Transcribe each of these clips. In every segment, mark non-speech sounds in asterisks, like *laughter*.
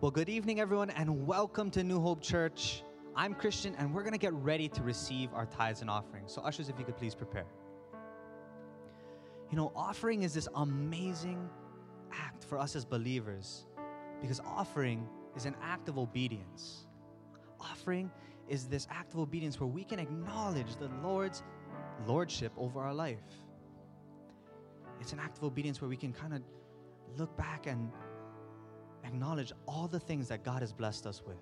Well, good evening, everyone, and welcome to New Hope Church. I'm Christian, and we're going to get ready to receive our tithes and offerings. So, ushers, if you could please prepare. You know, offering is this amazing act for us as believers because offering is an act of obedience. Offering is this act of obedience where we can acknowledge the Lord's lordship over our life. It's an act of obedience where we can kind of look back and acknowledge all the things that God has blessed us with.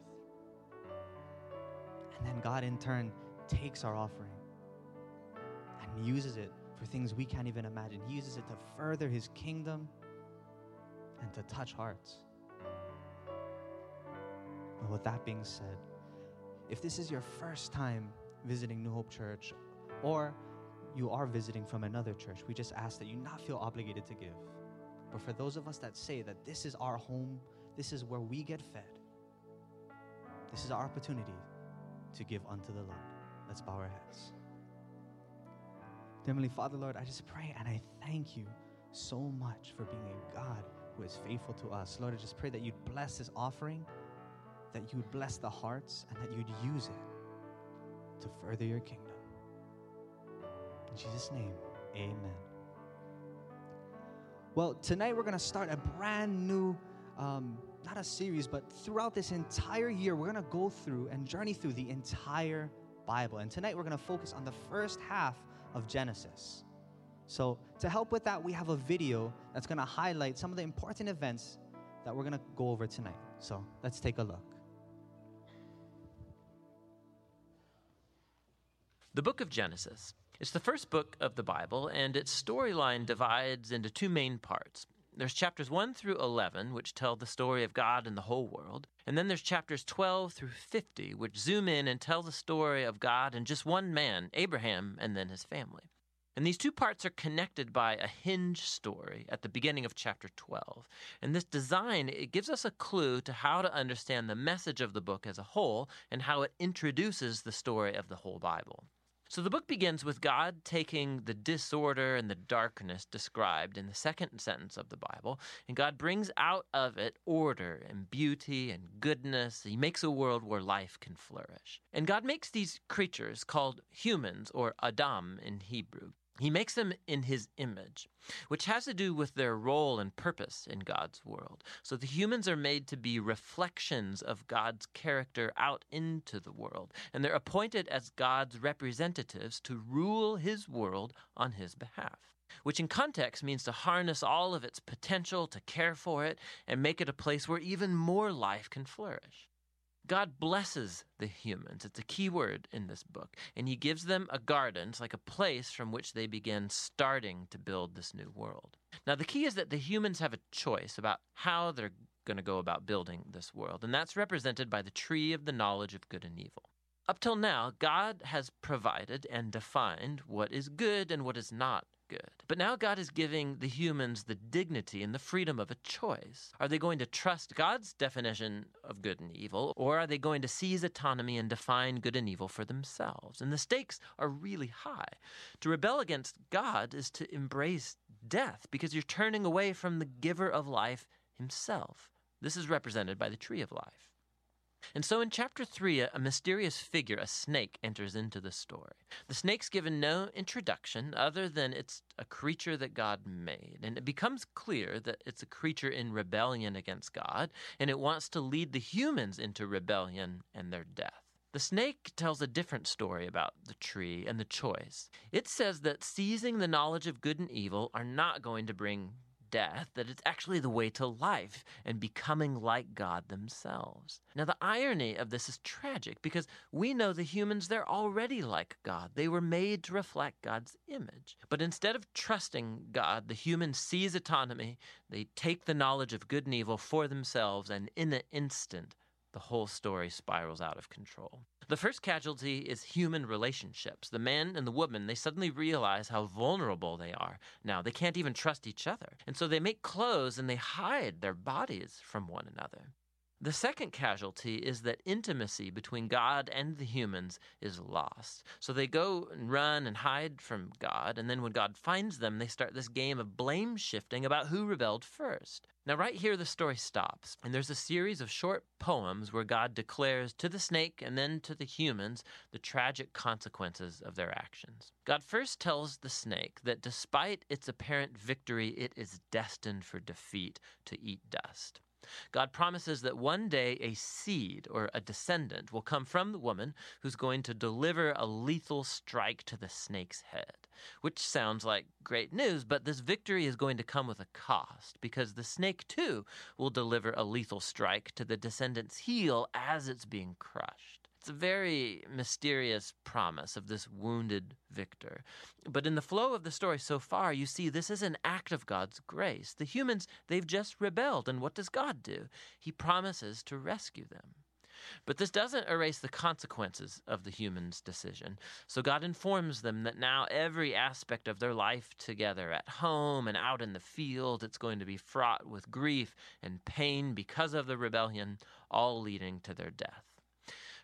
And then God, in turn, takes our offering and uses it for things we can't even imagine. He uses it to further His kingdom and to touch hearts. But with that being said, if this is your first time visiting New Hope Church, or you are visiting from another church, we just ask that you not feel obligated to give. But for those of us that say that this is our home, this is where we get fed, this is our opportunity to give unto the Lord. Let's bow our heads. Heavenly Father, Lord, I just pray and I thank you so much for being a God who is faithful to us. Lord, I just pray that you'd bless this offering, that you would bless the hearts, and that you'd use it to further your kingdom. In Jesus' name, amen. Well, tonight we're going to start a brand new, um, not a series, but throughout this entire year, we're going to go through and journey through the entire Bible. And tonight we're going to focus on the first half of Genesis. So, to help with that, we have a video that's going to highlight some of the important events that we're going to go over tonight. So, let's take a look. The book of Genesis it's the first book of the Bible, and its storyline divides into two main parts. There's chapters 1 through 11, which tell the story of God and the whole world. And then there's chapters 12 through 50, which zoom in and tell the story of God and just one man, Abraham, and then his family. And these two parts are connected by a hinge story at the beginning of chapter 12. And this design, it gives us a clue to how to understand the message of the book as a whole and how it introduces the story of the whole Bible. So the book begins with God taking the disorder and the darkness described in the second sentence of the Bible, and God brings out of it order and beauty and goodness. He makes a world where life can flourish. And God makes these creatures called humans, or Adam in Hebrew. He makes them in his image, which has to do with their role and purpose in God's world. So the humans are made to be reflections of God's character out into the world, and they're appointed as God's representatives to rule his world on his behalf. Which in context means to harness all of its potential, to care for it, and make it a place where even more life can flourish. God blesses the humans. It's a key word in this book. And he gives them a garden. It's like a place from which they begin starting to build this new world. Now, the key is that the humans have a choice about how they're going to go about building this world. And that's represented by the tree of the knowledge of good and evil. Up till now, God has provided and defined what is good and what is not good. But now God is giving the humans the dignity and the freedom of a choice. Are they going to trust God's definition of good and evil, or are they going to seize autonomy and define good and evil for themselves? And the stakes are really high. To rebel against God is to embrace death because you're turning away from the giver of life himself. This is represented by the tree of life. And so in chapter 3, a, mysterious figure, a snake, enters into the story. The snake's given no introduction other than it's a creature that God made. And it becomes clear that it's a creature in rebellion against God, and it wants to lead the humans into rebellion and their death. The snake tells a different story about the tree and the choice. It says that seizing the knowledge of good and evil are not going to bring death, that it's actually the way to life and becoming like God themselves. Now, the irony of this is tragic because we know the humans, they're already like God. They were made to reflect God's image. But instead of trusting God, the humans seize autonomy, they take the knowledge of good and evil for themselves, and in an instant, the whole story spirals out of control. The first casualty is human relationships. The man and the woman, they suddenly realize how vulnerable they are. Now, they can't even trust each other. And so they make clothes and they hide their bodies from one another. The second casualty is that intimacy between God and the humans is lost. So they go and run and hide from God, and then when God finds them, they start this game of blame shifting about who rebelled first. Now, right here, the story stops, and there's a series of short poems where God declares to the snake and then to the humans the tragic consequences of their actions. God first tells the snake that despite its apparent victory, it is destined for defeat to eat dust. God promises that one day a seed or a descendant will come from the woman who's going to deliver a lethal strike to the snake's head, which sounds like great news, but this victory is going to come with a cost because the snake too will deliver a lethal strike to the descendant's heel as it's being crushed. It's a very mysterious promise of this wounded victor. But in the flow of the story so far, you see this is an act of God's grace. The humans, they've just rebelled, and what does God do? He promises to rescue them. But this doesn't erase the consequences of the human's decision. So God informs them that now every aspect of their life together, at home and out in the field, it's going to be fraught with grief and pain because of the rebellion, all leading to their death.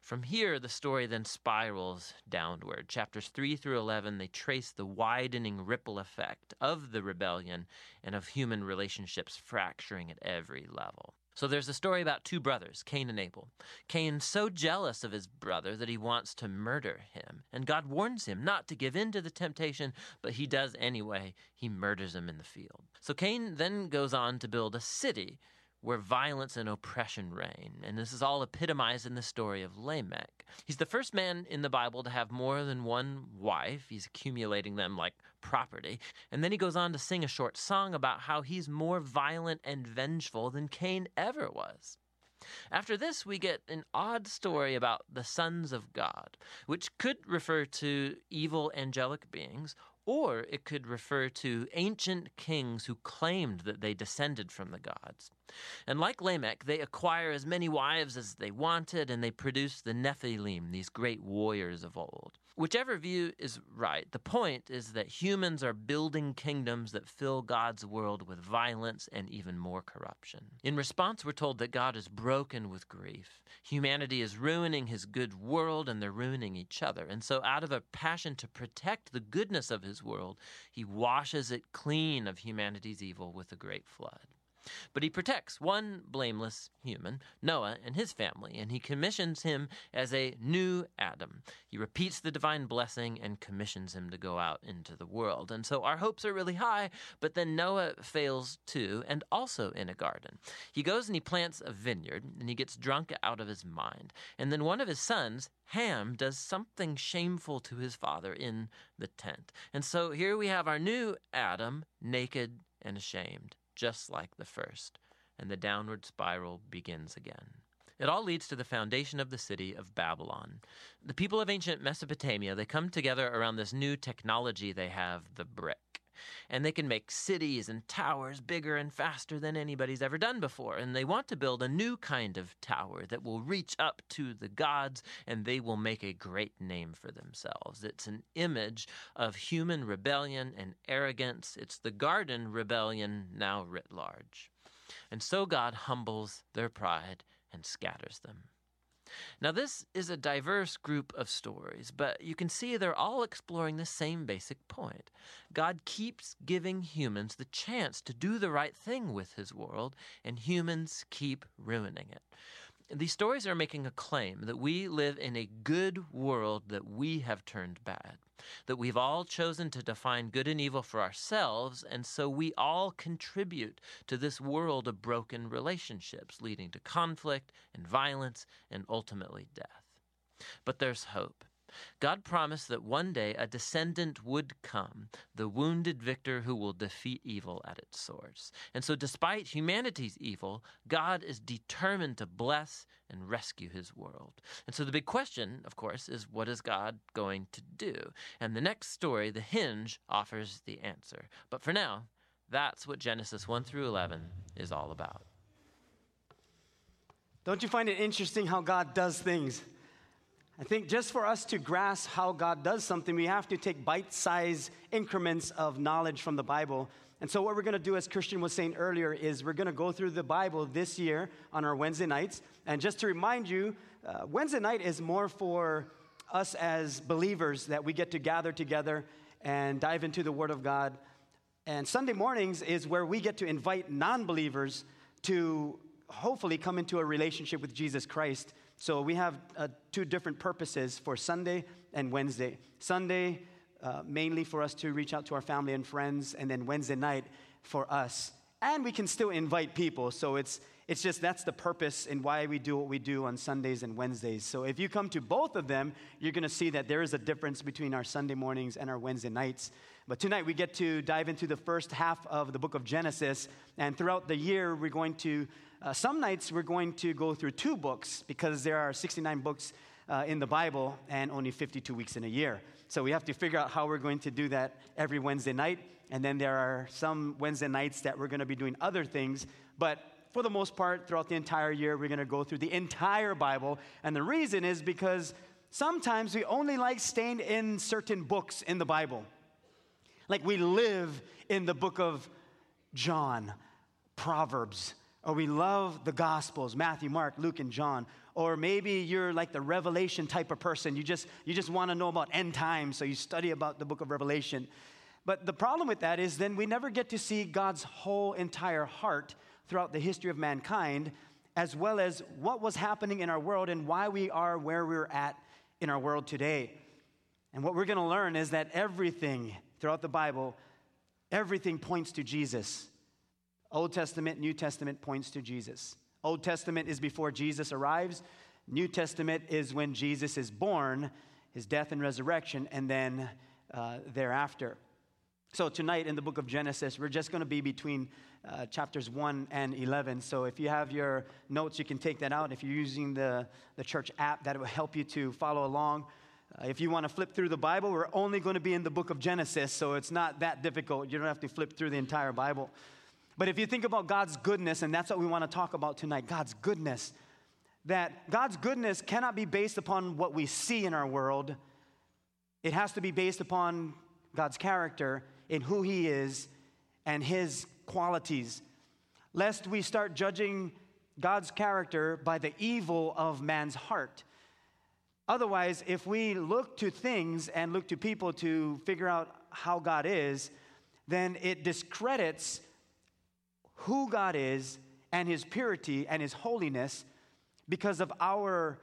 From here, the story then spirals downward. Chapters 3 through 11, they trace the widening ripple effect of the rebellion and of human relationships fracturing at every level. So there's a story about two brothers, Cain and Abel. Cain's so jealous of his brother that he wants to murder him. And God warns him not to give in to the temptation, but he does anyway. He murders him in the field. So Cain then goes on to build a city where violence and oppression reign. And this is all epitomized in the story of Lamech. He's the first man in the Bible to have more than one wife. He's accumulating them like property. And then he goes on to sing a short song about how he's more violent and vengeful than Cain ever was. After this, we get an odd story about the sons of God, which could refer to evil angelic beings, or it could refer to ancient kings who claimed that they descended from the gods. And like Lamech, they acquire as many wives as they wanted, and they produce the Nephilim, these great warriors of old. Whichever view is right, the point is that humans are building kingdoms that fill God's world with violence and even more corruption. In response, we're told that God is broken with grief. Humanity is ruining his good world and they're ruining each other. And so, out of a passion to protect the goodness of his world, he washes it clean of humanity's evil with a great flood. But he protects one blameless human, Noah, and his family, and he commissions him as a new Adam. He repeats the divine blessing and commissions him to go out into the world. And so our hopes are really high, but then Noah fails too, and also in a garden. He goes and he plants a vineyard, and he gets drunk out of his mind. And then one of his sons, Ham, does something shameful to his father in the tent. And so here we have our new Adam, naked and ashamed just like the first, and the downward spiral begins again. It all leads to the foundation of the city of Babylon. The people of ancient Mesopotamia, they come together around this new technology they have, the brick. And they can make cities and towers bigger and faster than anybody's ever done before. And they want to build a new kind of tower that will reach up to the gods and they will make a great name for themselves. It's an image of human rebellion and arrogance. It's the garden rebellion now writ large. And so God humbles their pride and scatters them. Now, this is a diverse group of stories, but you can see they're all exploring the same basic point. God keeps giving humans the chance to do the right thing with his world, and humans keep ruining it. These stories are making a claim that we live in a good world that we have turned bad that we've all chosen to define good and evil for ourselves, and so we all contribute to this world of broken relationships, leading to conflict and violence and ultimately death. But there's hope. God promised that one day a descendant would come, the wounded victor who will defeat evil at its source. And so, despite humanity's evil, God is determined to bless and rescue his world. And so, the big question, of course, is what is God going to do? And the next story, The Hinge, offers the answer. But for now, that's what Genesis 1 through 11 is all about. Don't you find it interesting how God does things? I think just for us to grasp how God does something, we have to take bite sized increments of knowledge from the Bible. And so, what we're going to do, as Christian was saying earlier, is we're going to go through the Bible this year on our Wednesday nights. And just to remind you, uh, Wednesday night is more for us as believers that we get to gather together and dive into the Word of God. And Sunday mornings is where we get to invite non believers to hopefully come into a relationship with Jesus Christ. So we have uh, two different purposes for Sunday and Wednesday. Sunday, uh, mainly for us to reach out to our family and friends, and then Wednesday night for us. And we can still invite people. So it's, it's just that's the purpose and why we do what we do on Sundays and Wednesdays. So if you come to both of them, you're going to see that there is a difference between our Sunday mornings and our Wednesday nights. But tonight we get to dive into the first half of the book of Genesis. And throughout the year, we're going to, uh, some nights we're going to go through two books because there are 69 books uh, in the Bible and only 52 weeks in a year. So we have to figure out how we're going to do that every Wednesday night. And then there are some Wednesday nights that we're going to be doing other things. But for the most part, throughout the entire year, we're going to go through the entire Bible. And the reason is because sometimes we only like staying in certain books in the Bible. Like we live in the book of John, Proverbs, or we love the Gospels, Matthew, Mark, Luke, and John. Or maybe you're like the Revelation type of person. You just, you just want to know about end times, so you study about the book of Revelation. But the problem with that is then we never get to see God's whole entire heart throughout the history of mankind, as well as what was happening in our world and why we are where we're at in our world today. And what we're going to learn is that everything throughout the Bible, everything points to Jesus. Old Testament, New Testament points to Jesus. Old Testament is before Jesus arrives. New Testament is when Jesus is born, his death and resurrection, and then uh, thereafter. So, tonight in the book of Genesis, we're just going to be between uh, chapters 1 and 11. So, if you have your notes, you can take that out. If you're using the, the church app, that will help you to follow along. Uh, if you want to flip through the Bible, we're only going to be in the book of Genesis, so it's not that difficult. You don't have to flip through the entire Bible. But if you think about God's goodness, and that's what we want to talk about tonight God's goodness, that God's goodness cannot be based upon what we see in our world, it has to be based upon God's character in who He is and His qualities. Lest we start judging God's character by the evil of man's heart. Otherwise, if we look to things and look to people to figure out how God is, then it discredits who God is and his purity and his holiness because of our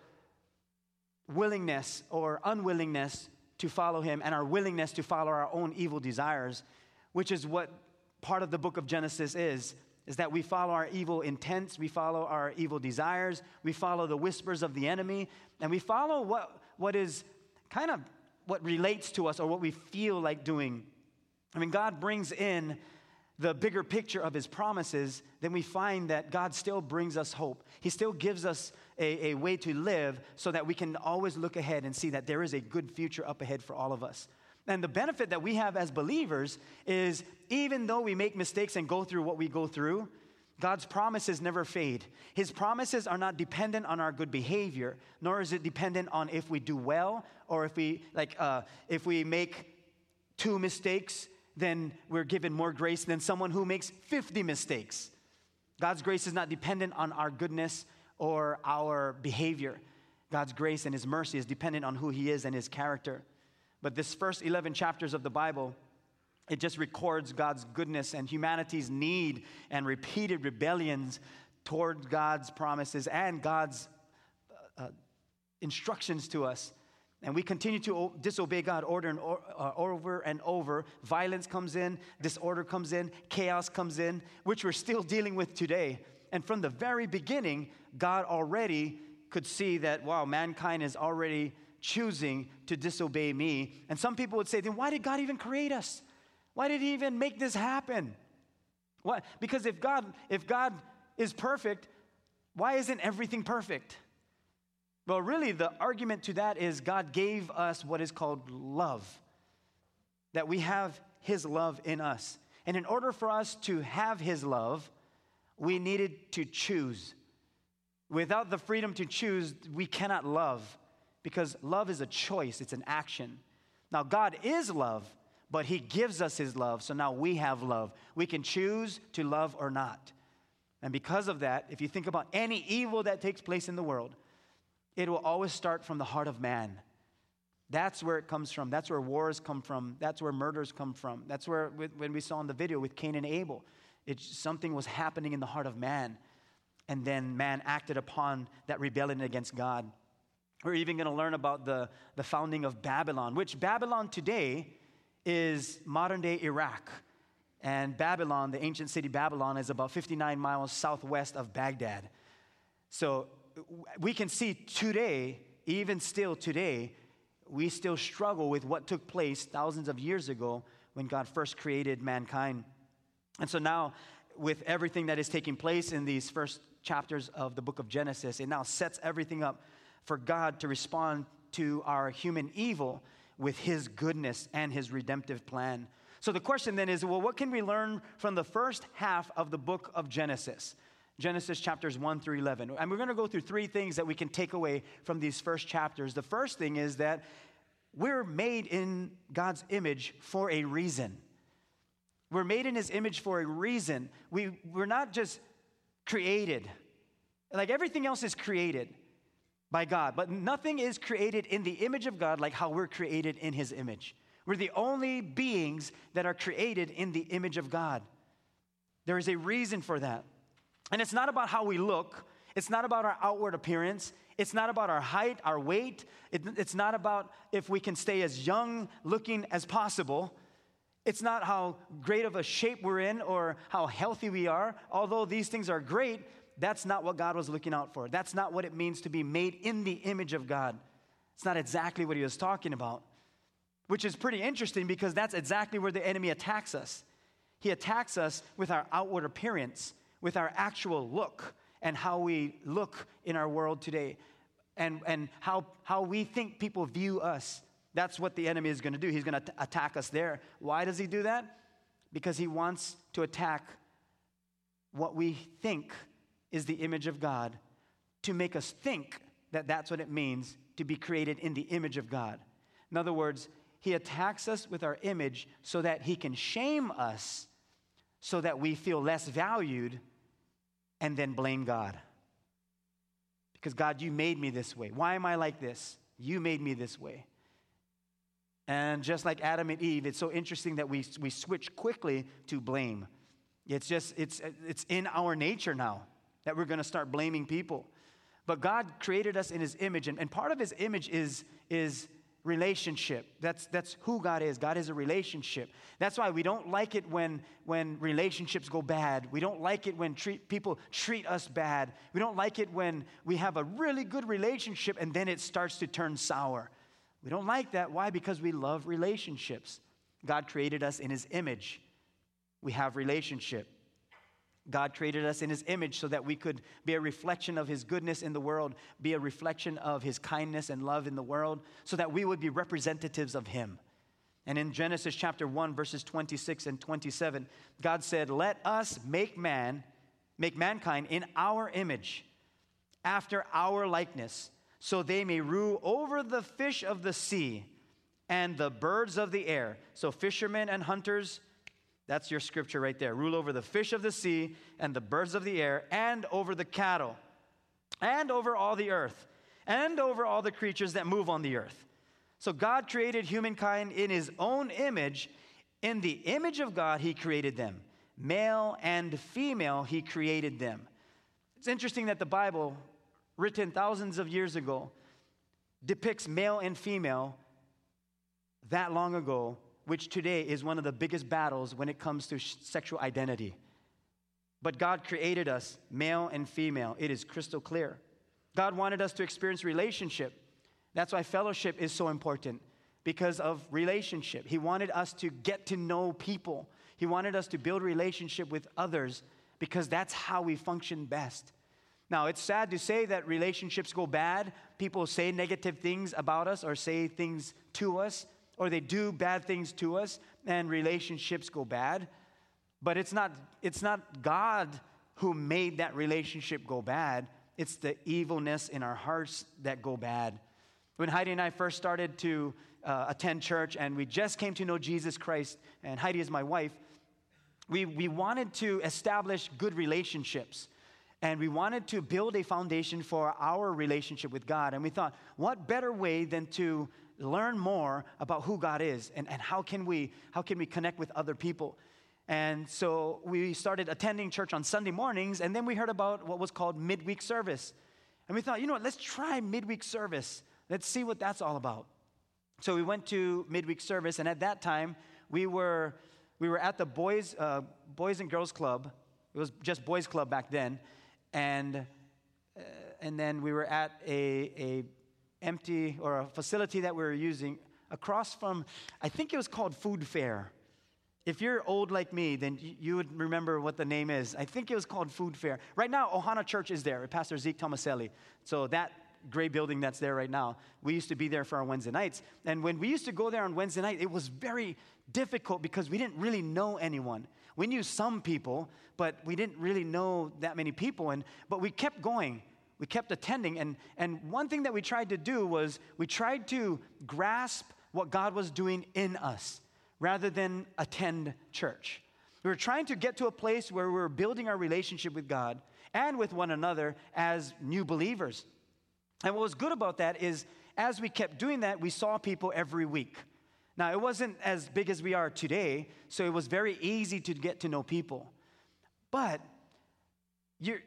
willingness or unwillingness to follow him and our willingness to follow our own evil desires, which is what part of the book of Genesis is is that we follow our evil intents, we follow our evil desires, we follow the whispers of the enemy, and we follow what, what is kind of what relates to us or what we feel like doing. I mean, God brings in the bigger picture of his promises, then we find that God still brings us hope. He still gives us a, a, way to live so that we can always look ahead and see that there is a good future up ahead for all of us. And the benefit that we have as believers is even though we make mistakes and go through what we go through, God's promises never fade. His promises are not dependent on our good behavior, nor is it dependent on if we do well or if we like uh, if we make two mistakes, then we're given more grace than someone who makes 50 mistakes. God's grace is not dependent on our goodness or our behavior. God's grace and His mercy is dependent on who He is and His character. But this first 11 chapters of the Bible, it just records God's goodness and humanity's need and repeated rebellions toward God's promises and God's uh, uh, instructions to us. And we continue to disobey God order and or, uh, over and over. Violence comes in, disorder comes in, chaos comes in, which we're still dealing with today. And from the very beginning, God already could see that, wow, mankind is already choosing to disobey me. And some people would say, then why did God even create us? Why did he even make this happen? Why? Because if God, if God is perfect, why isn't everything perfect? Well, really, the argument to that is God gave us what is called love, that we have His love in us. And in order for us to have His love, we needed to choose. Without the freedom to choose, we cannot love because love is a choice, it's an action. Now, God is love, but He gives us His love, so now we have love. We can choose to love or not. And because of that, if you think about any evil that takes place in the world, it will always start from the heart of man. That's where it comes from. That's where wars come from. That's where murders come from. That's where, when we saw in the video with Cain and Abel, it, something was happening in the heart of man. And then man acted upon that rebellion against God. We're even going to learn about the, the founding of Babylon, which Babylon today is modern day Iraq. And Babylon, the ancient city Babylon, is about 59 miles southwest of Baghdad. So we can see today, even still today, we still struggle with what took place thousands of years ago when God first created mankind. And so now, with everything that is taking place in these first chapters of the book of Genesis, it now sets everything up for God to respond to our human evil with his goodness and his redemptive plan. So the question then is well, what can we learn from the first half of the book of Genesis? Genesis chapters 1 through 11. And we're going to go through three things that we can take away from these first chapters. The first thing is that we're made in God's image for a reason. We're made in his image for a reason. We, we're not just created, like everything else is created by God, but nothing is created in the image of God like how we're created in his image. We're the only beings that are created in the image of God. There is a reason for that. And it's not about how we look, it's not about our outward appearance, it's not about our height, our weight, it, it's not about if we can stay as young looking as possible. It's not how great of a shape we're in or how healthy we are. Although these things are great, that's not what God was looking out for. That's not what it means to be made in the image of God. It's not exactly what he was talking about, which is pretty interesting because that's exactly where the enemy attacks us. He attacks us with our outward appearance with our actual look and how we look in our world today and, and how, how we think people view us. That's what the enemy is going to do. He's going to attack us there. Why does he do that? Because he wants to attack what we think is the image of God to make us think that that's what it means to be created in the image of God. In other words, he attacks us with our image so that he can shame us so that we feel less valued and then blame God. Because God, you made me this way. Why am I like this? You made me this way. And just like Adam and Eve, it's so interesting that we, we switch quickly to blame. It's just, it's, it's in our nature now that we're going to start blaming people. But God created us in his image, and, and part of his image is, is relationship. That's, that's who God is. God is a relationship. That's why we don't like it when, when relationships go bad. We don't like it when treat, people treat us bad. We don't like it when we have a really good relationship and then it starts to turn sour. We don't like that. Why? Because we love relationships. God created us in his image. We have relationship. God created us in His image so that we could be a reflection of His goodness in the world, be a reflection of His kindness and love in the world, so that we would be representatives of Him. And in Genesis chapter 1, verses 26 and 27, God said, Let us make man, make mankind in our image, after our likeness, so they may rule over the fish of the sea and the birds of the air. So, fishermen and hunters, that's your scripture right there. Rule over the fish of the sea and the birds of the air, and over the cattle, and over all the earth, and over all the creatures that move on the earth. So God created humankind in his own image. In the image of God, he created them. Male and female, he created them. It's interesting that the Bible, written thousands of years ago, depicts male and female that long ago which today is one of the biggest battles when it comes to sexual identity. But God created us male and female. It is crystal clear. God wanted us to experience relationship. That's why fellowship is so important because of relationship. He wanted us to get to know people. He wanted us to build relationship with others because that's how we function best. Now, it's sad to say that relationships go bad. People say negative things about us or say things to us or they do bad things to us and relationships go bad. But it's not, it's not God who made that relationship go bad. It's the evilness in our hearts that go bad. When Heidi and I first started to uh, attend church and we just came to know Jesus Christ, and Heidi is my wife, we, we wanted to establish good relationships. And we wanted to build a foundation for our relationship with God. And we thought, what better way than to learn more about who God is and, and how, can we, how can we connect with other people? And so we started attending church on Sunday mornings, and then we heard about what was called midweek service. And we thought, you know what, let's try midweek service. Let's see what that's all about. So we went to midweek service, and at that time, we were, we were at the boys, uh, boys and Girls Club. It was just Boys Club back then. And, uh, and then we were at a, a empty or a facility that we were using across from, I think it was called Food Fair. If you're old like me, then you would remember what the name is. I think it was called Food Fair. Right now, Ohana Church is there, Pastor Zeke Tomaselli. So that gray building that's there right now, we used to be there for our Wednesday nights. And when we used to go there on Wednesday night, it was very difficult because we didn't really know anyone. We knew some people, but we didn't really know that many people. And, but we kept going. We kept attending. And, and one thing that we tried to do was we tried to grasp what God was doing in us rather than attend church. We were trying to get to a place where we were building our relationship with God and with one another as new believers. And what was good about that is as we kept doing that, we saw people every week. Now, it wasn't as big as we are today, so it was very easy to get to know people. But you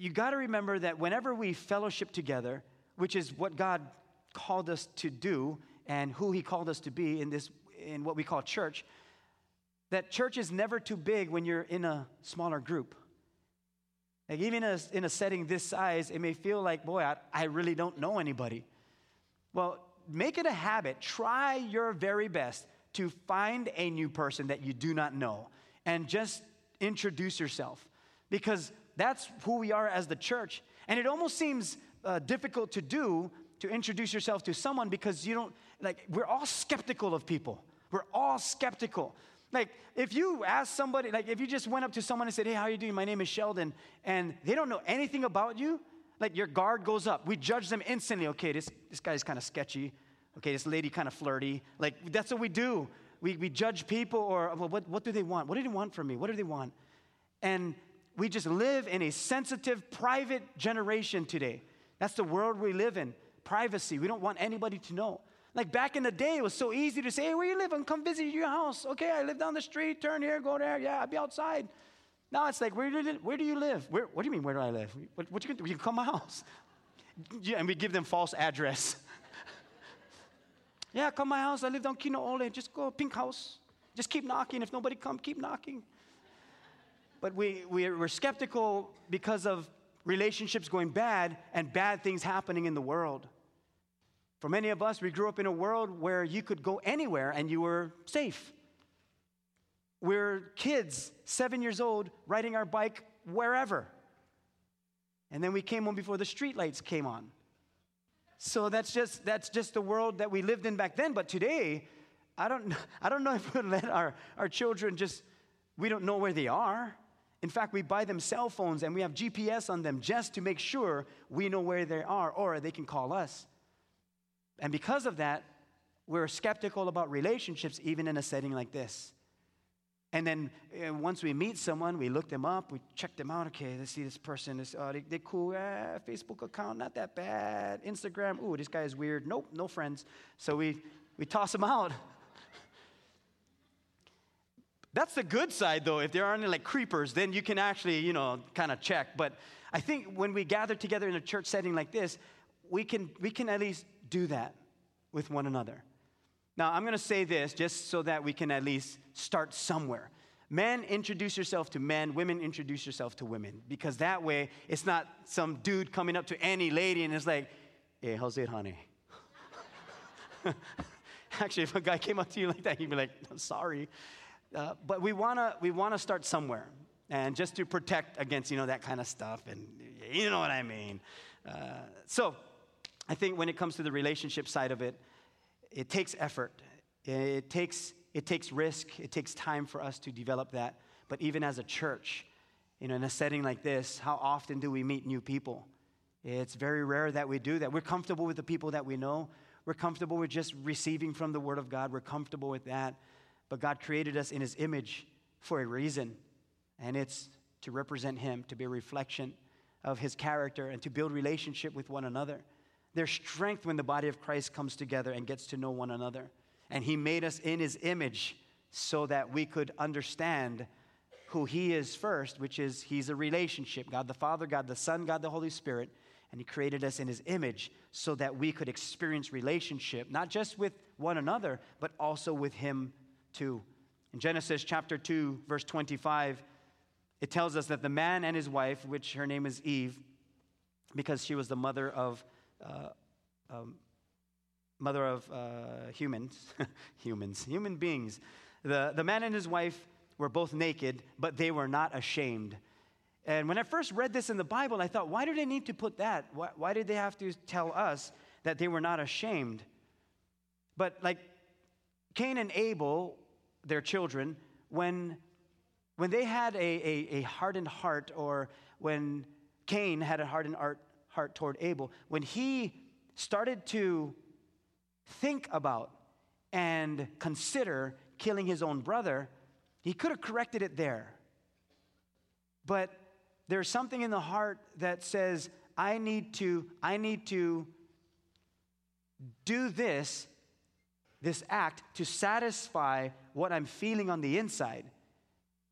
you got to remember that whenever we fellowship together, which is what God called us to do and who He called us to be in this in what we call church, that church is never too big when you're in a smaller group. Like even in a, in a setting this size, it may feel like, boy, I, I really don't know anybody. Well, make it a habit. Try your very best to find a new person that you do not know and just introduce yourself because that's who we are as the church. And it almost seems uh, difficult to do to introduce yourself to someone because you don't, like, we're all skeptical of people. We're all skeptical. Like, if you ask somebody, like, if you just went up to someone and said, Hey, how are you doing? My name is Sheldon, and they don't know anything about you, like, your guard goes up. We judge them instantly. Okay, this, this guy's kind of sketchy okay, this lady kind of flirty. Like, that's what we do. We, we judge people or, well, what, what do they want? What do they want from me? What do they want? And we just live in a sensitive, private generation today. That's the world we live in privacy. We don't want anybody to know. Like back in the day, it was so easy to say, hey, where you live? I'm come visit your house. Okay, I live down the street, turn here, go there. Yeah, I'll be outside. Now it's like, where do you, where do you live? Where, what do you mean, where do I live? What, what you, can do? you can come my house. *laughs* Yeah, and we give them false address. *laughs* Yeah, come my house. I live down Kino Ole. Just go, pink house. Just keep knocking. If nobody come, keep knocking. But we, we, we're skeptical because of relationships going bad and bad things happening in the world. For many of us, we grew up in a world where you could go anywhere and you were safe. We're kids, seven years old, riding our bike wherever. And then we came home before the streetlights came on. So that's just, that's just the world that we lived in back then. But today, I don't, *laughs* I don't know if we let our, our children just, we don't know where they are. In fact, we buy them cell phones and we have GPS on them just to make sure we know where they are or they can call us. And because of that, we're skeptical about relationships even in a setting like this. And then uh, once we meet someone, we look them up, we check them out. Okay, let's see this person. This, uh, they, they cool. Eh, Facebook account, not that bad. Instagram, ooh, this guy is weird. Nope, no friends. So we, we toss them out. That's the good side, though. If there aren't like creepers, then you can actually, you know, kind of check. But I think when we gather together in a church setting like this, we can, we can at least do that with one another. Now, I'm going to say this just so that we can at least start somewhere. Men, introduce yourself to men. Women, introduce yourself to women. Because that way, it's not some dude coming up to any lady and it's like, hey, how's it, honey? *laughs* Actually, if a guy came up to you like that, you'd be like, I'm sorry. Uh, but we want to we wanna start somewhere. And just to protect against, you know, that kind of stuff. And you know what I mean. Uh, so I think when it comes to the relationship side of it, it takes effort. It takes, it takes risk. It takes time for us to develop that. But even as a church, you know, in a setting like this, how often do we meet new people? It's very rare that we do that. We're comfortable with the people that we know. We're comfortable with just receiving from the Word of God. We're comfortable with that. But God created us in His image for a reason, and it's to represent Him, to be a reflection of His character, and to build relationship with one another. There's strength when the body of Christ comes together and gets to know one another. And He made us in His image so that we could understand who He is first, which is He's a relationship God the Father, God the Son, God the Holy Spirit. And He created us in His image so that we could experience relationship, not just with one another, but also with Him too. In Genesis chapter 2, verse 25, it tells us that the man and his wife, which her name is Eve, because she was the mother of uh, um, mother of uh, humans, *laughs* humans, human beings. The, the man and his wife were both naked, but they were not ashamed. And when I first read this in the Bible, I thought, why do they need to put that? Why, why did they have to tell us that they were not ashamed? But like Cain and Abel, their children, when, when they had a, a, a hardened heart, or when Cain had a hardened heart, heart toward Abel, when he started to think about and consider killing his own brother, he could have corrected it there. But there's something in the heart that says, I need to, I need to do this, this act, to satisfy what I'm feeling on the inside.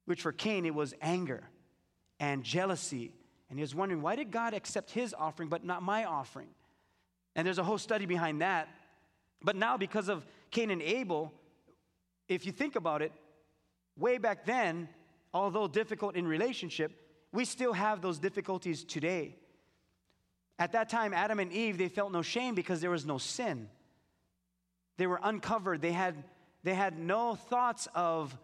Which for Cain, it was anger and jealousy. And he was wondering, why did God accept his offering but not my offering? And there's a whole study behind that. But now, because of Cain and Abel, if you think about it, way back then, although difficult in relationship, we still have those difficulties today. At that time, Adam and Eve, they felt no shame because there was no sin. They were uncovered. They had, they had no thoughts of,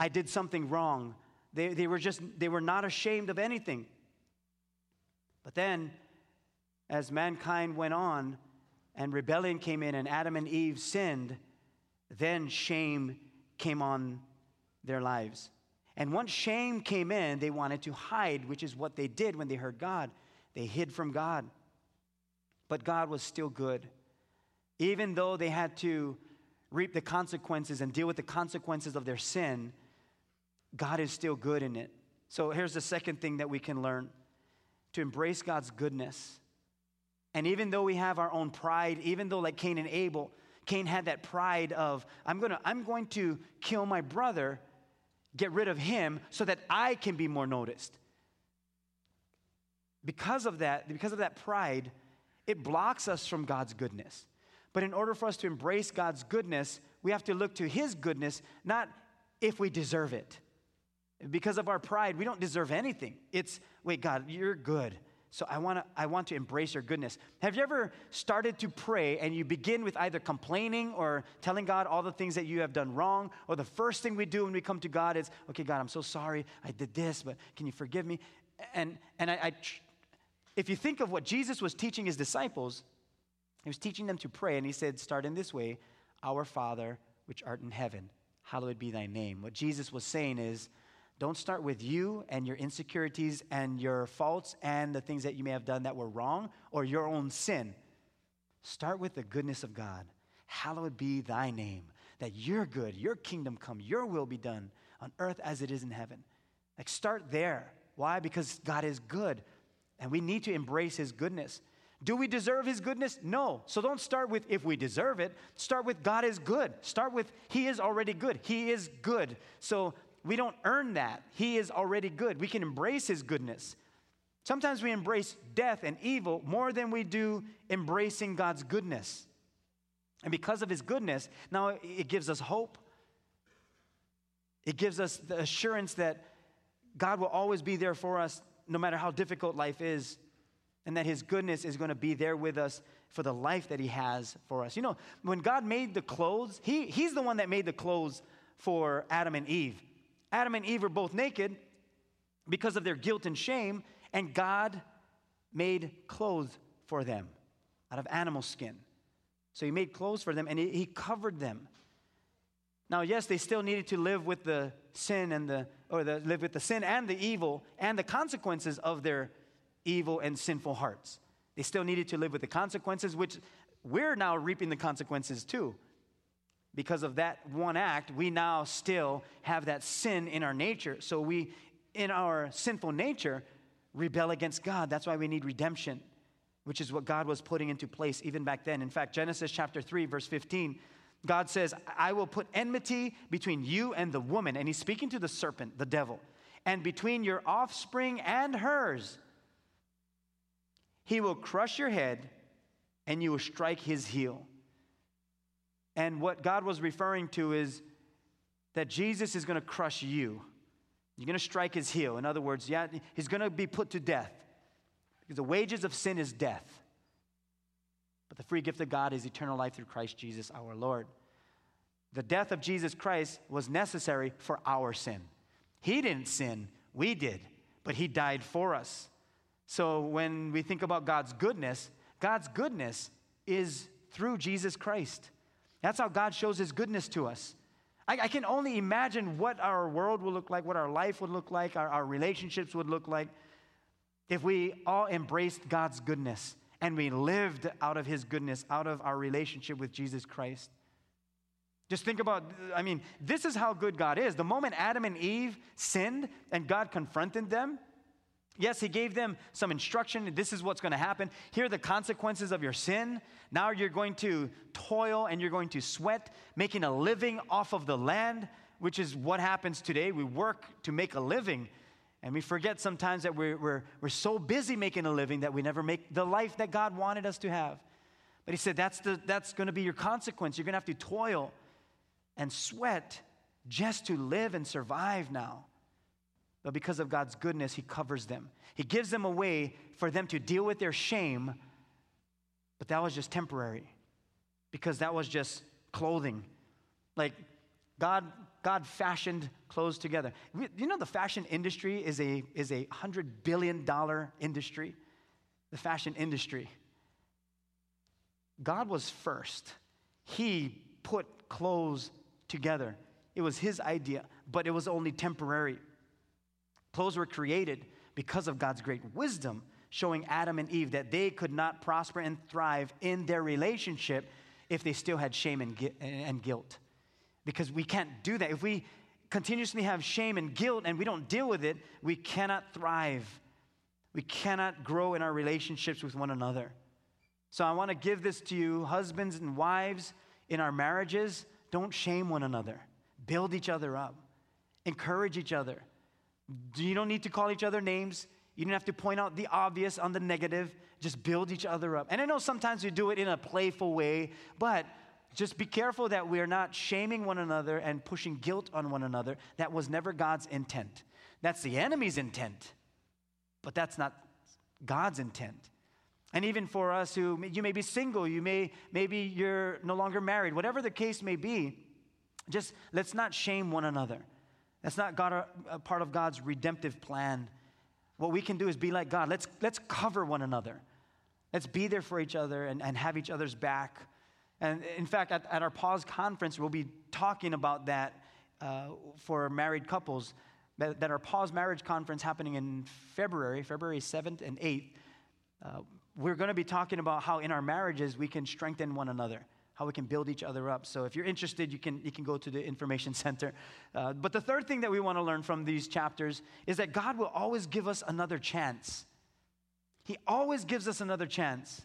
I did something wrong. They, they were just, they were not ashamed of anything. But then, as mankind went on and rebellion came in and Adam and Eve sinned, then shame came on their lives. And once shame came in, they wanted to hide, which is what they did when they heard God. They hid from God. But God was still good. Even though they had to reap the consequences and deal with the consequences of their sin, God is still good in it. So here's the second thing that we can learn to embrace God's goodness. And even though we have our own pride, even though, like Cain and Abel, Cain had that pride of, I'm, gonna, I'm going to kill my brother, get rid of him so that I can be more noticed. Because of that, because of that pride, it blocks us from God's goodness. But in order for us to embrace God's goodness, we have to look to His goodness, not if we deserve it. Because of our pride, we don't deserve anything. It's, wait, God, you're good. So I, wanna, I want to embrace your goodness. Have you ever started to pray and you begin with either complaining or telling God all the things that you have done wrong? Or the first thing we do when we come to God is, okay, God, I'm so sorry. I did this, but can you forgive me? And, and I, I if you think of what Jesus was teaching his disciples, he was teaching them to pray, and he said, Start in this way Our Father, which art in heaven, hallowed be thy name. What Jesus was saying is, don't start with you and your insecurities and your faults and the things that you may have done that were wrong or your own sin. Start with the goodness of God. Hallowed be thy name, that you're good, your kingdom come, your will be done on earth as it is in heaven. Like, start there. Why? Because God is good, and we need to embrace his goodness. Do we deserve his goodness? No. So don't start with if we deserve it. Start with God is good. Start with he is already good. He is good. So we don't earn that. He is already good. We can embrace His goodness. Sometimes we embrace death and evil more than we do embracing God's goodness. And because of His goodness, now it gives us hope. It gives us the assurance that God will always be there for us no matter how difficult life is, and that His goodness is going to be there with us for the life that He has for us. You know, when God made the clothes, he, He's the one that made the clothes for Adam and Eve. Adam and Eve were both naked because of their guilt and shame, and God made clothes for them out of animal skin. So he made clothes for them and he, covered them. Now, yes, they still needed to live with the sin and the, or the, live with the sin and the evil and the consequences of their evil and sinful hearts. They still needed to live with the consequences, which we're now reaping the consequences too. Because of that one act, we now still have that sin in our nature. So we, in our sinful nature, rebel against God. That's why we need redemption, which is what God was putting into place even back then. In fact, Genesis chapter 3, verse 15, God says, I will put enmity between you and the woman. And he's speaking to the serpent, the devil, and between your offspring and hers. He will crush your head and you will strike his heel. And what God was referring to is that Jesus is going to crush you. You're going to strike his heel. In other words, yeah, he's going to be put to death. Because the wages of sin is death. But the free gift of God is eternal life through Christ Jesus our Lord. The death of Jesus Christ was necessary for our sin. He didn't sin, we did, but he died for us. So when we think about God's goodness, God's goodness is through Jesus Christ. That's how God shows his goodness to us. I, I, can only imagine what our world would look like, what our life would look like, our, our relationships would look like if we all embraced God's goodness and we lived out of his goodness, out of our relationship with Jesus Christ. Just think about, I mean, this is how good God is. The moment Adam and Eve sinned and God confronted them, Yes, he gave them some instruction. This is what's going to happen. Here are the consequences of your sin. Now you're going to toil and you're going to sweat, making a living off of the land, which is what happens today. We work to make a living. And we forget sometimes that we're, we're, we're so busy making a living that we never make the life that God wanted us to have. But he said that's, the, that's going to be your consequence. You're going to have to toil and sweat just to live and survive now. But because of God's goodness, He covers them. He gives them a way for them to deal with their shame, but that was just temporary because that was just clothing. Like God, God fashioned clothes together. You know, the fashion industry is a, is a $100 billion industry. The fashion industry. God was first. He put clothes together. It was His idea, but it was only temporary. Clothes were created because of God's great wisdom, showing Adam and Eve that they could not prosper and thrive in their relationship if they still had shame and, guilt. Because we can't do that. If we continuously have shame and guilt and we don't deal with it, we cannot thrive. We cannot grow in our relationships with one another. So I want to give this to you, husbands and wives, in our marriages. Don't shame one another, build each other up, encourage each other. You don't need to call each other names. You don't have to point out the obvious on the negative. Just build each other up. And I know sometimes we do it in a playful way, but just be careful that we're not shaming one another and pushing guilt on one another. That was never God's intent. That's the enemy's intent, but that's not God's intent. And even for us who you may be single, you may maybe you're no longer married, whatever the case may be, just let's not shame one another. That's not God, a, part of God's redemptive plan. What we can do is be like God. Let's, let's cover one another. Let's be there for each other and, and have each other's back. And in fact, at, at our Pause conference, we'll be talking about that uh, for married couples. That, that, our Pause marriage conference happening in February, February 7th and 8th, uh, we're going to be talking about how in our marriages we can strengthen one another how we can build each other up. So if you're interested, you can, you can go to the information *laughs* center. Uh, but the third thing that we want to learn from these chapters is that God will always give us another chance. He always gives us another chance.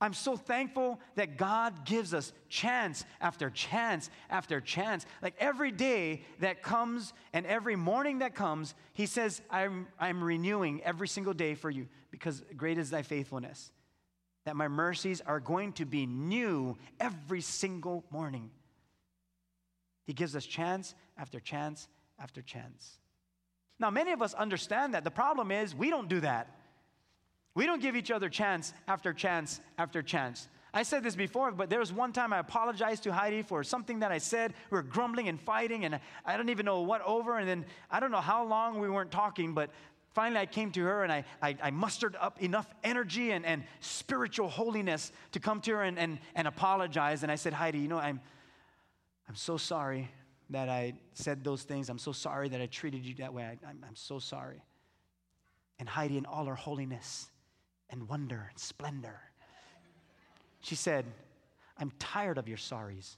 I'm so thankful that God gives us chance after chance after chance. Like every day that comes and every morning that comes, He says, I'm, I'm renewing every single day for you because great is thy faithfulness that my mercies are going to be new every single morning. He gives us chance after chance after chance. Now, many of us understand that. The problem is we don't do that. We don't give each other chance after chance after chance. I said this before, but there was one time I apologized to Heidi for something that I said. We were grumbling and fighting, and I don't even know what over. And then I don't know how long we weren't talking, but Finally, I came to her and I, I, I, mustered up enough energy and, and spiritual holiness to come to her and, and, and apologize. And I said, Heidi, you know, I'm, I'm so sorry that I said those things. I'm so sorry that I treated you that way. I, I'm, I'm so sorry. And Heidi, in all her holiness and wonder and splendor, She said, I'm tired of your sorries.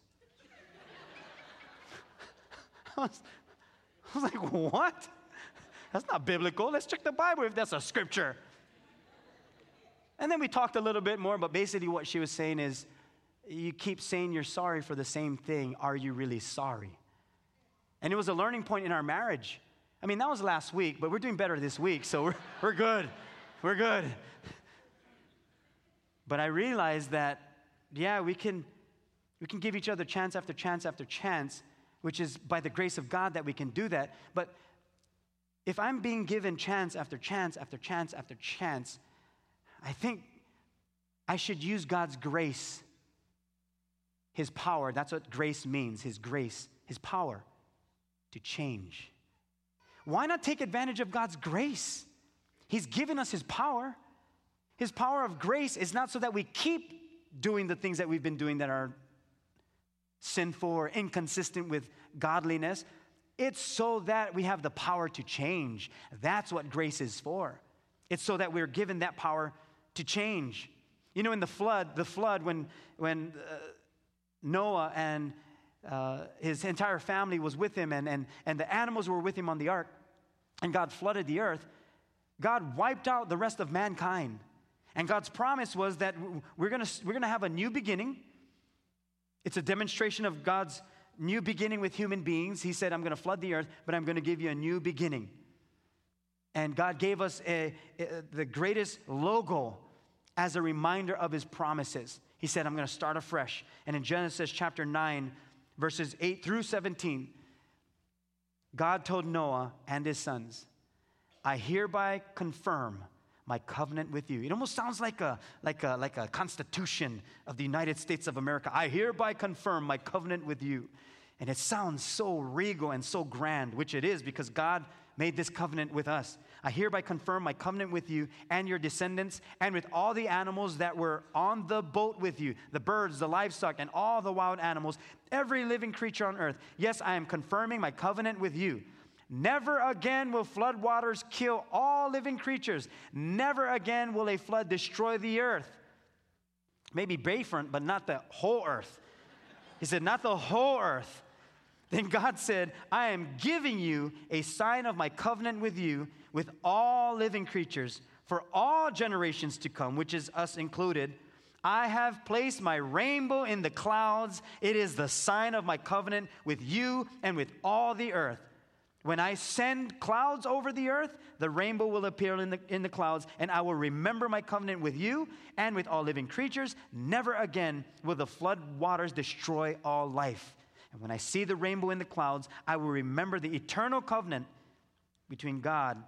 *laughs* I, was, I was like, What? That's not biblical. Let's check the Bible if that's a scripture. And then we talked a little bit more, but basically, what she was saying is, you keep saying you're sorry for the same thing. Are you really sorry? And it was a learning point in our marriage. I mean, that was last week, but we're doing better this week, so we're, we're good. We're good. But I realized that, yeah, we can, we can give each other chance after chance after chance, which is by the grace of God that we can do that. But if I'm being given chance after chance after chance after chance, I think I should use God's grace, His power. That's what grace means His grace, His power to change. Why not take advantage of God's grace? He's given us His power. His power of grace is not so that we keep doing the things that we've been doing that are sinful or inconsistent with godliness. It's so that we have the power to change. That's what grace is for. It's so that we're given that power to change. You know, in the flood, the flood, when, when uh, Noah and uh, his entire family was with him and, and, and the animals were with him on the ark, and God flooded the earth, God wiped out the rest of mankind. And God's promise was that we're gonna, we're gonna have a new beginning. It's a demonstration of God's new beginning with human beings. He said, I'm gonna flood the earth, but I'm gonna give you a new beginning. And God gave us a, a, the greatest logo as a reminder of his promises. He said, I'm gonna start afresh. And in Genesis chapter 9, verses 8 through 17, God told Noah and his sons, I hereby confirm my covenant with you. It almost sounds like a, like, a, like a constitution of the United States of America. I hereby confirm my covenant with you. And it sounds so regal and so grand, which it is because God made this covenant with us. I hereby confirm my covenant with you and your descendants and with all the animals that were on the boat with you the birds, the livestock, and all the wild animals, every living creature on earth. Yes, I am confirming my covenant with you. Never again will floodwaters kill all living creatures. Never again will a flood destroy the earth. Maybe Bayfront, but not the whole earth. He said, Not the whole earth. Then God said, I am giving you a sign of my covenant with you, with all living creatures, for all generations to come, which is us included. I have placed my rainbow in the clouds. It is the sign of my covenant with you and with all the earth. When I send clouds over the earth, the rainbow will appear in the, in the clouds, and I will remember my covenant with you and with all living creatures. Never again will the flood waters destroy all life. And when I see the rainbow in the clouds, I will remember the eternal covenant between God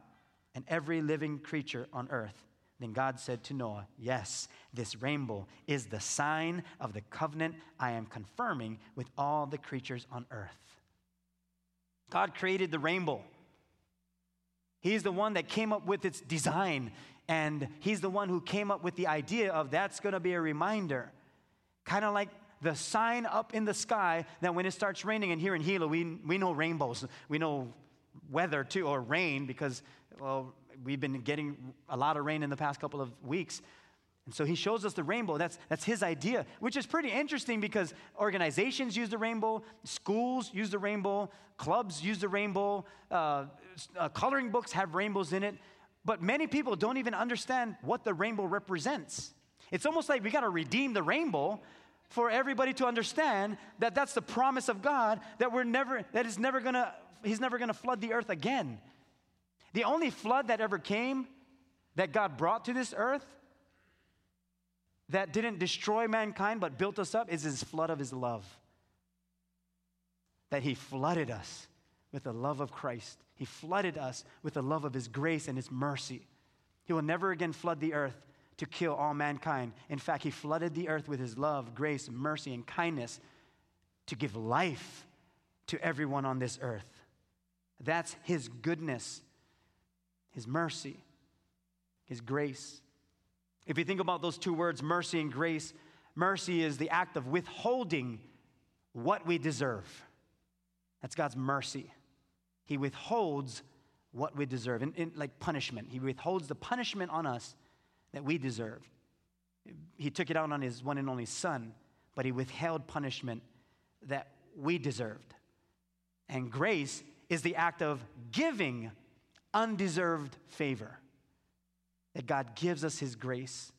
and every living creature on earth. Then God said to Noah, Yes, this rainbow is the sign of the covenant I am confirming with all the creatures on earth. God created the rainbow. He's the one that came up with its design, and He's the one who came up with the idea of that's going to be a reminder. Kind of like the sign up in the sky that when it starts raining, and here in Hilo, we, we know rainbows. We know weather too, or rain, because, well, we've been getting a lot of rain in the past couple of weeks. And so he shows us the rainbow. That's, that's his idea, which is pretty interesting because organizations use the rainbow, schools use the rainbow, clubs use the rainbow, uh, uh, coloring books have rainbows in it. But many people don't even understand what the rainbow represents. It's almost like we got to redeem the rainbow for everybody to understand that that's the promise of God that we're never that is never going to he's never going to flood the earth again. The only flood that ever came that God brought to this earth that didn't destroy mankind but built us up is his flood of his love. That he flooded us with the love of Christ. He flooded us with the love of his grace and his mercy. He will never again flood the earth to kill all mankind. In fact, he flooded the earth with his love, grace, mercy, and kindness to give life to everyone on this earth. That's his goodness, his mercy, his grace. If you think about those two words, mercy and grace, mercy is the act of withholding what we deserve. That's God's mercy. He withholds what we deserve, in, in, like punishment. He withholds the punishment on us that we deserve. He took it out on his one and only son, but he withheld punishment that we deserved. And grace is the act of giving undeserved favor. That God gives us his grace.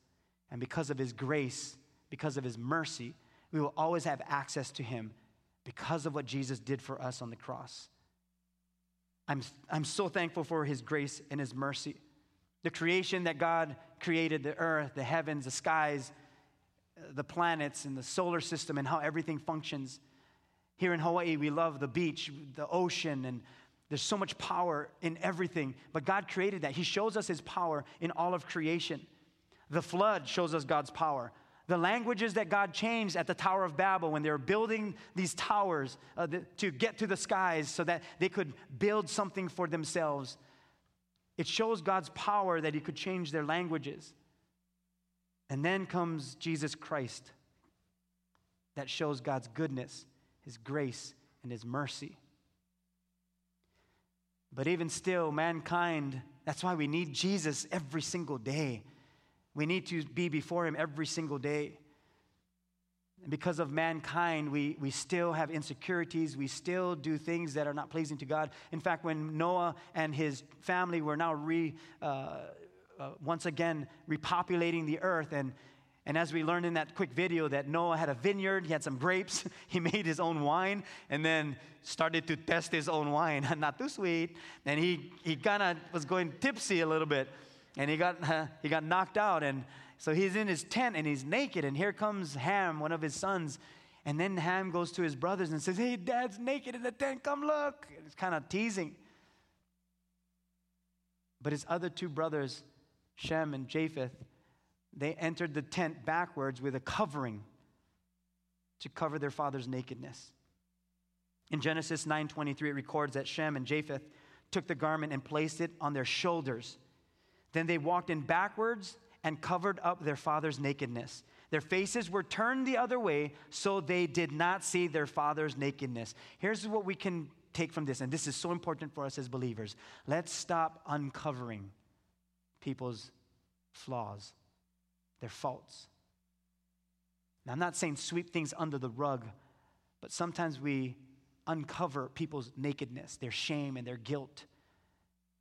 And because of his grace, because of his mercy, we will always have access to him because of what Jesus did for us on the cross. I'm, I'm so thankful for his grace and his mercy. The creation that God created the earth, the heavens, the skies, the planets, and the solar system, and how everything functions. Here in Hawaii, we love the beach, the ocean, and there's so much power in everything. But God created that. He shows us His power in all of creation. The flood shows us God's power. The languages that God changed at the Tower of Babel when they were building these towers uh, the, to get to the skies so that they could build something for themselves it shows God's power that He could change their languages. And then comes Jesus Christ that shows God's goodness, His grace, and His mercy. But even still, mankind, that's why we need Jesus every single day. We need to be before Him every single day. And because of mankind, we, we still have insecurities. We still do things that are not pleasing to God. In fact, when Noah and his family were now re, uh, uh, once again repopulating the earth, and, and as we learned in that quick video, that Noah had a vineyard, he had some grapes, *laughs* he made his own wine, and then started to test his own wine. *laughs* not too sweet. And he, he kind of was going tipsy a little bit, and he got, uh, *laughs* he got knocked out. And so he's in his tent and he's naked, and here comes Ham, one of his sons. And then Ham goes to his brothers and says, Hey, dad's naked in the tent, come look. It's kind of teasing. But his other two brothers, Shem and Japheth, they entered the tent backwards with a covering to cover their father's nakedness. In Genesis 9:23 it records that Shem and Japheth took the garment and placed it on their shoulders. Then they walked in backwards and covered up their father's nakedness. Their faces were turned the other way, so they did not see their father's nakedness. Here's what we can take from this, and this is so important for us as believers. Let's stop uncovering people's flaws, their faults. Now, I'm not saying sweep things under the rug, but sometimes we uncover people's nakedness, their shame, and their guilt.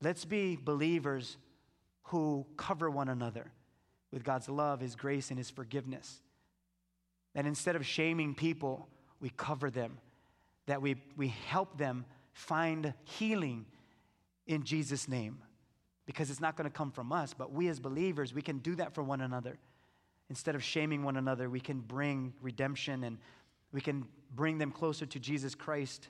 Let's be believers who cover one another with God's love, His grace, and His forgiveness. That instead of shaming people, we cover them, that we, we help them find healing in Jesus' name. Because it's not going to come from us, but we as believers, we can do that for one another. Instead of shaming one another, we can bring redemption and we can bring them closer to Jesus Christ.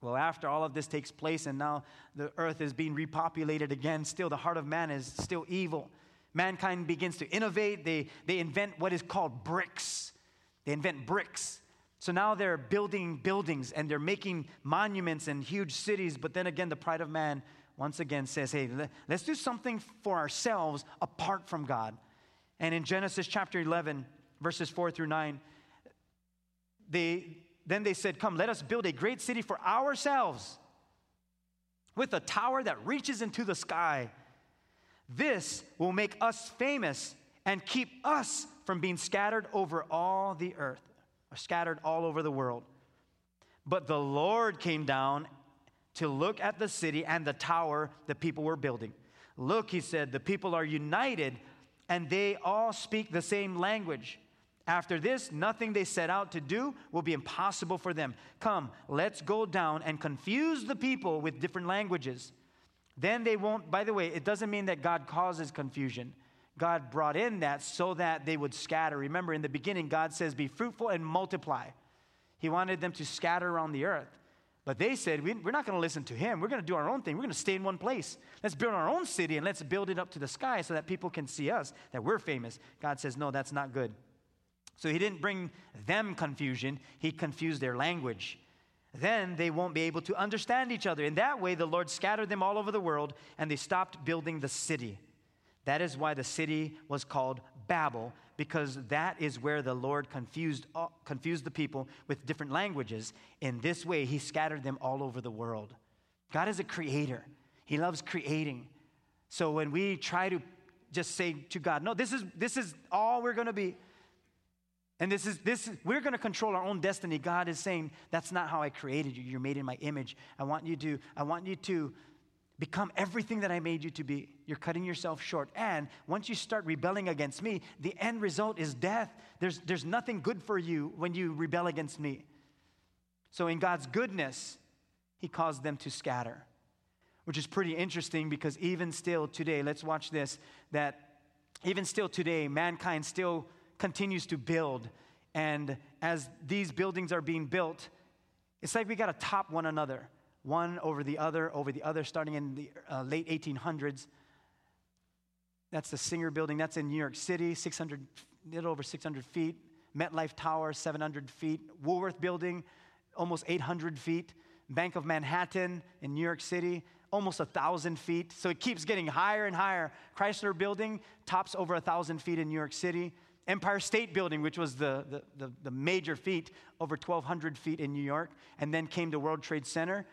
Well, after all of this takes place and now the earth is being repopulated again, still the heart of man is still evil mankind begins to innovate. They, they invent what is called bricks. They invent bricks. So now they're building buildings and they're making monuments and huge cities. But then again, the pride of man once again says, hey, let's do something for ourselves apart from God. And in Genesis chapter 11, verses 4 through 9, they, then they said, Come, let us build a great city for ourselves with a tower that reaches into the sky this will make us famous and keep us from being scattered over all the earth, or scattered all over the world. But the Lord came down to look at the city and the tower the people were building. Look, he said, the people are united and they all speak the same language. After this, nothing they set out to do will be impossible for them. Come, let's go down and confuse the people with different languages then they won't, by the way, it doesn't mean that God causes confusion. God brought in that so that they would scatter. Remember, in the beginning, God says, Be fruitful and multiply. He wanted them to scatter around the earth. But they said, we, are not going to listen to him. We're going to do our own thing. We're going to stay in one place. Let's build our own city and let's build it up to the sky so that people can see us, that we're famous. God says, No, that's not good. So he didn't bring them confusion, he confused their language then they won't be able to understand each other. In that way, the Lord scattered them all over the world and they stopped building the city. That is why the city was called Babel, because that is where the Lord confused, uh, confused the people with different languages. In this way, He scattered them all over the world. God is a creator, He loves creating. So when we try to just say to God, no, this is, this is all we're going to be. And this is this is, we're going to control our own destiny. God is saying, that's not how I created you. You're made in my image. I want you to, I want you to become everything that I made you to be. You're cutting yourself short. And once you start rebelling against me, the end result is death. There's, there's nothing good for you when you rebel against me. So, in God's goodness, He caused them to scatter, which is pretty interesting because even still today, let's watch this, that even still today, mankind still continues to build. And as these buildings are being built, it's like we got to top one another, one over the other, over the other, starting in the uh, late 1800s. That's the Singer Building. That's in New York City, 600, little over 600 feet. MetLife Tower, 700 feet. Woolworth Building, almost 800 feet. Bank of Manhattan in New York City, almost 1,000 feet. So it keeps getting higher and higher. Chrysler Building tops over 1,000 feet in New York City. Empire State Building, which was the, the, the, the major feat, over 1,200 feet in New York. And then came the World Trade Center,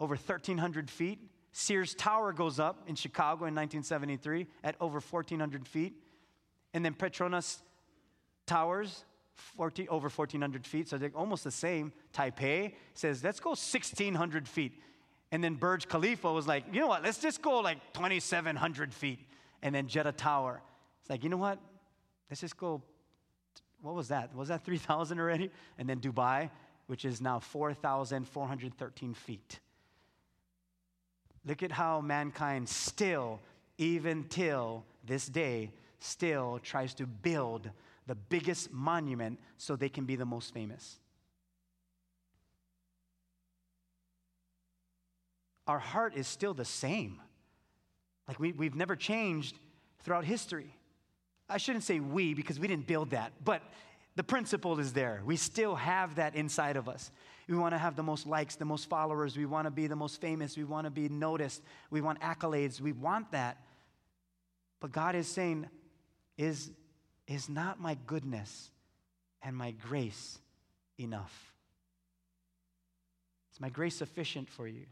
over 1,300 feet. Sears Tower goes up in Chicago in 1973 at over 1,400 feet. And then Petronas Towers, 14, over 1,400 feet, so they're almost the same. Taipei says, let's go 1,600 feet. And then Burj Khalifa was like, you know what, let's just go like 2,700 feet. And then Jeddah Tower. It's like, you know what, let's just go, what was that? Was that 3,000 already? And then Dubai, which is now 4,413 feet. Look at how mankind still, even till this day, still tries to build the biggest monument so they can be the most famous. Our heart is still the same. Like we, we've never changed throughout history. I shouldn't say we because we didn't build that, but the principle is there. We still have that inside of us. We want to have the most likes, the most followers. We want to be the most famous. We want to be noticed. We want accolades. We want that. But God is saying, is is not my goodness and my grace enough? Is my grace sufficient for you?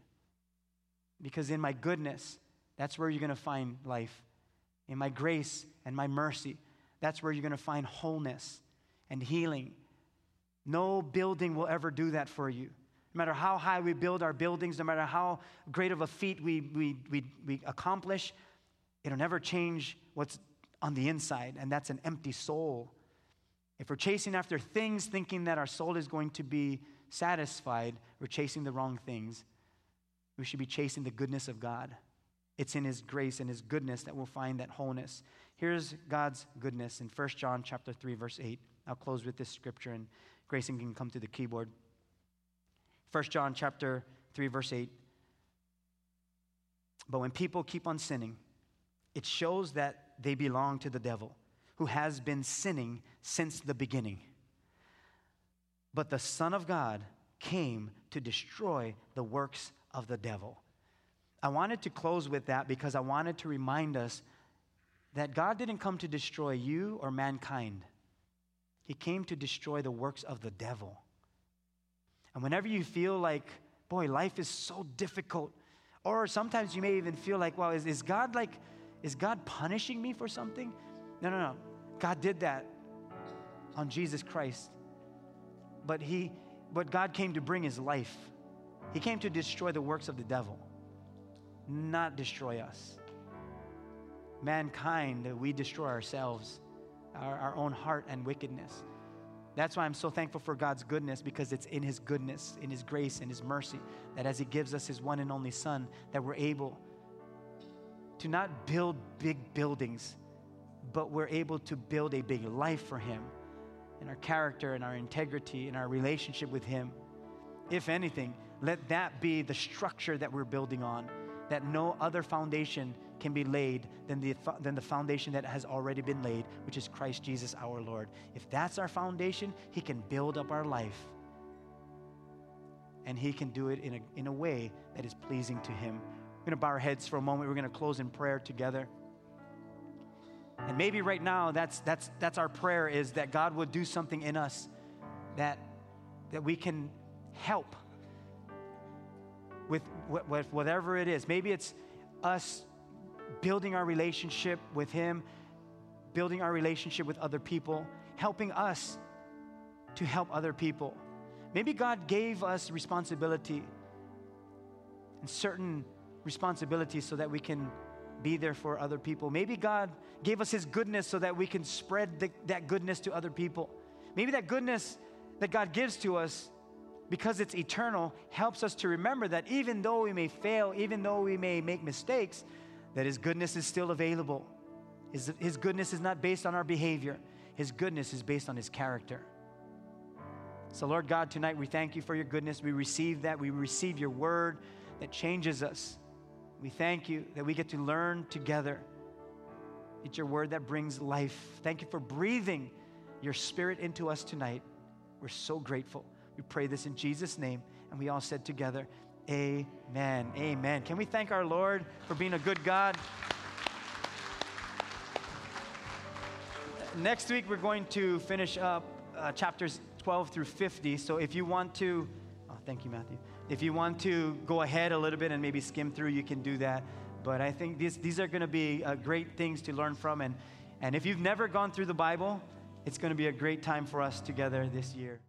Because in my goodness, that's where you're going to find life. In my grace and my mercy, that's where you're going to find wholeness and healing. No building will ever do that for you. No matter how high we build our buildings, no matter how great of a feat we, we, we, we accomplish, it'll never change what's on the inside, and that's an empty soul. If we're chasing after things thinking that our soul is going to be satisfied, we're chasing the wrong things. We should be chasing the goodness of God. It's in his grace and his goodness that we'll find that wholeness. Here's God's goodness in 1 John chapter 3 verse 8. I'll close with this scripture and Grayson can come to the keyboard. 1 John chapter 3 verse 8. But when people keep on sinning, it shows that they belong to the devil, who has been sinning since the beginning. But the Son of God came to destroy the works of the devil. I wanted to close with that because I wanted to remind us that God didn't come to destroy you or mankind, He came to destroy the works of the devil. And whenever you feel like, boy, life is so difficult, or sometimes you may even feel like, well, is, is God like, is God punishing me for something? No, no, no. God did that on Jesus Christ. But he but God came to bring his life. He came to destroy the works of the devil, not destroy us. Mankind, we destroy ourselves, our, our own heart and wickedness. That's why I'm so thankful for God's goodness because it's in His goodness, in His grace, in His mercy that as He gives us His one and only Son, that we're able to not build big buildings, but we're able to build a big life for Him in our character and our integrity and our relationship with Him. If anything, let that be the structure that we're building on, that no other foundation can be laid than the, than the foundation that has already been laid, which is Christ Jesus our Lord. If that's our foundation, He can build up our life. And He can do it in a, in a way that is pleasing to Him We're going to bow our heads for a moment. We're going to close in prayer together. And maybe right now that's that's that's our prayer is that God would do something in us that that we can help with, with whatever it is. Maybe it's us building our relationship with Him, building our relationship with other people, helping us to help other people. Maybe God gave us responsibility and certain responsibilities so that we can be there for other people. Maybe God gave us His goodness so that we can spread the, that goodness to other people. Maybe that goodness that God gives to us, because it's eternal, helps us to remember that even though we may fail, even though we may make mistakes, that His goodness is still available. His, his goodness is not based on our behavior, His goodness is based on His character. So, Lord God, tonight we thank you for your goodness. We receive that. We receive your word that changes us. We thank you that we get to learn together. It's your word that brings life. Thank you for breathing your spirit into us tonight. We're so grateful. We pray this in Jesus' name. And we all said together, Amen. Amen. Can we thank our Lord for being a good God? Next week, we're going to finish up uh, chapters 12 through 50. So if you want to, oh, thank you, Matthew. If you want to go ahead a little bit and maybe skim through, you can do that. But I think these, these are going to be uh, great things to learn from. And, and if you've never gone through the Bible, it's going to be a great time for us together this year.